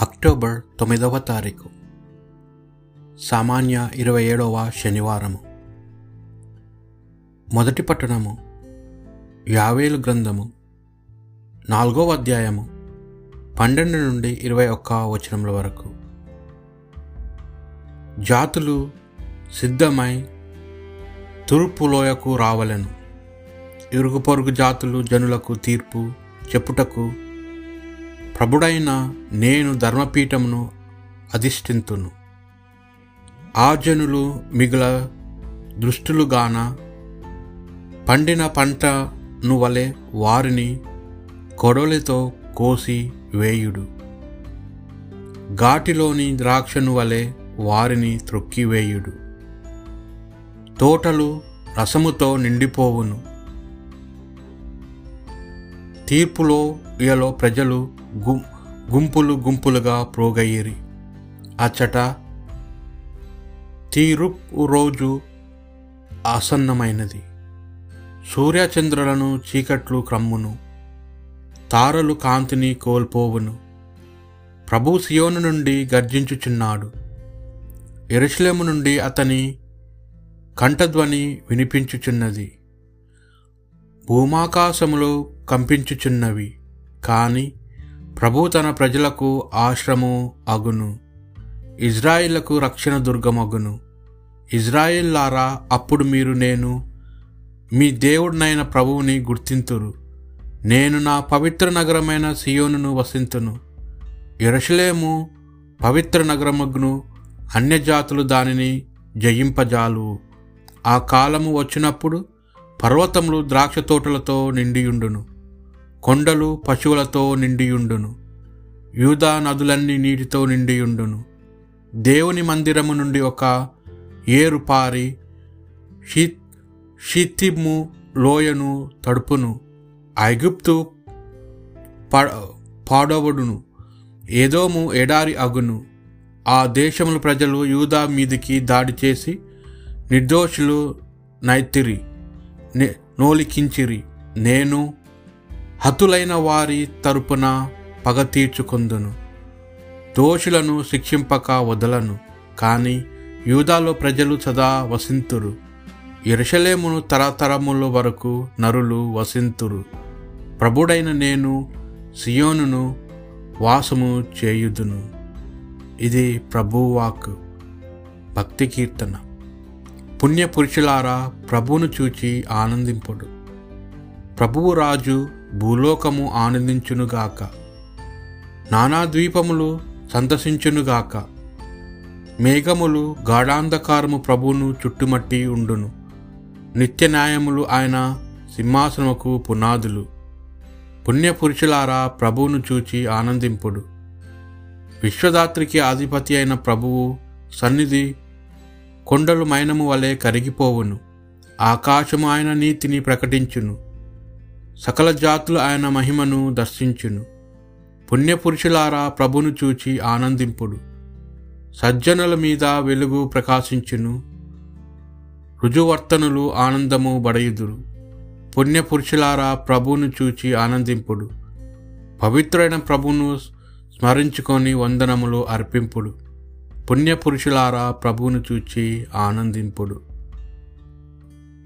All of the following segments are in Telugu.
అక్టోబర్ తొమ్మిదవ తారీఖు. సామాన్య ఇరవై ఏడవ శనివారము. మొదటి పట్టణము యావేలు గ్రంథము. నాలుగవ అధ్యాయము పన్నెండు నుండి ఇరవై ఒక్క వచనముల వరకు. జాతులు సిద్ధమై తూర్పులోయకు రావలను రావలెను. ఇరుగు పొరుగు జాతులు జనులకు తీర్పు చెప్పుటకు ప్రభుడైన నేను ధర్మపీఠమును అధిష్ఠింతును. ఆ జనులు మిగుల దృష్టులుగాన పండిన పంటను వలె వారిని కొడవలితో కోసి వేయుడు. ఘాటిలోని ద్రాక్షను వలె వారిని త్రొక్కివేయుడు తోటలు రసముతో నిండిపోవును. తీర్పులో ఇయలో ప్రజలు గు గుంపులు గుంపులుగా ప్రోగయ్యిరి. అచ్చట తీరుపు రోజు ఆసన్నమైనది. సూర్యచంద్రులను చీకట్లు క్రమ్మును తారలు కాంతిని కోల్పోవును. ప్రభు సియోను నుండి గర్జించుచున్నాడు. ఎరుశ్లేము నుండి అతని కంఠధ్వని వినిపించుచున్నది. భూమాకాశములు కంపించుచున్నవి. కానీ ప్రభు తన ప్రజలకు ఆశ్రము అగును. ఇజ్రాయిళ్ళకు రక్షణ దుర్గమగును. ఇజ్రాయిల్లారా అప్పుడు మీరు నేను మీ దేవుడినైన ప్రభువుని గుర్తింతురు. నేను నా పవిత్ర నగరమైన సియోనును వసింతును. ఎరషలేము పవిత్ర నగరమగ్ను అన్యజాతులు దానిని జయింపజాలు ఆ కాలము వచ్చినప్పుడు పర్వతములు ద్రాక్ష తోటలతో నిండియుండును. కొండలు పశువులతో నిండియుండును. యూదా నదులన్నీ నీటితో నిండియుండును. దేవుని మందిరము నుండి ఒక ఏరు పారి షితిము లోయను తడుపును. ఐగుప్తు ప పాడవడును. ఏదోము ఎడారి అగును. ఆ దేశముల ప్రజలు యూదా మీదికి దాడి చేసి నిర్దోషులు నైతిరి నోలికించిరి. నేను హతులైన వారి తరపున పగ తీర్చుకుందును. దోషులను శిక్షింపక వదలను కానీ యూదాలో ప్రజలు సదా వసింతురు. ఎరుషలేమును తరతరముల వరకు నరులు వసింతురు. ప్రభుడైన నేను సియోనును వాసము చేయుదును. ఇది ప్రభువాక్ భక్తి కీర్తన. పుణ్యపురుషులారా ప్రభువును చూచి ఆనందింపుడు. ప్రభువు రాజు భూలోకము ఆనందించునుగాక నానా ద్వీపములు సంతసించునుగాక మేఘములు గాఢాంధకారము ప్రభువును చుట్టుమట్టి ఉండును. నిత్య న్యాయములు ఆయన సింహాసనముకు పునాదులు. పుణ్యపురుషులారా ప్రభువును చూచి ఆనందింపుడు. విశ్వదాత్రికి ఆధిపతి అయిన ప్రభువు సన్నిధి కొండలు మైనము వలె కరిగిపోవును. ఆకాశము ఆయన నీతిని ప్రకటించును. సకల జాతులు ఆయన మహిమను దర్శించును. పుణ్యపురుషులారా ప్రభును చూచి ఆనందింపుడు. సజ్జనుల మీద వెలుగు ప్రకాశించును. రుజువర్తనులు ఆనందము బడయుదురు. పుణ్యపురుషులారా ప్రభువును చూచి ఆనందింపుడు. పవిత్రైన ప్రభును స్మరించుకొని వందనములు అర్పింపుడు. పుణ్యపురుషులారా ప్రభువును చూచి ఆనందింపుడు.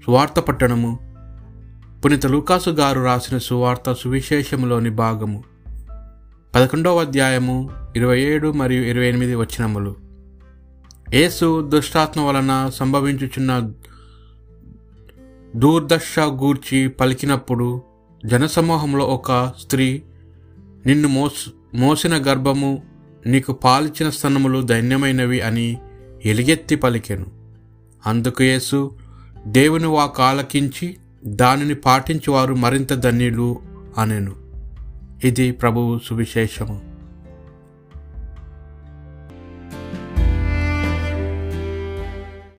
స్వార్థ పట్టణము పునిత లూకాసు గారు రాసిన సువార్త సువిశేషములోని భాగము. పదకొండవ అధ్యాయము ఇరవై ఏడు మరియు ఇరవై ఎనిమిది వచనములు. యేసు దుష్టాత్మ వలన సంభవించుచున్న దూర్దశ గూర్చి పలికినప్పుడు జనసమూహంలో ఒక స్త్రీ నిన్ను మోస్ మోసిన గర్భము నీకు పాలిచిన స్తనములు ధన్యమైనవి అని ఎలిగెత్తి పలికెను. అందుకు యేసు దేవుని వాకు ఆలకించి దానిని పాటించువారు మరింత ధన్యులు అనెను. ఇది ప్రభువు సువిశేషము.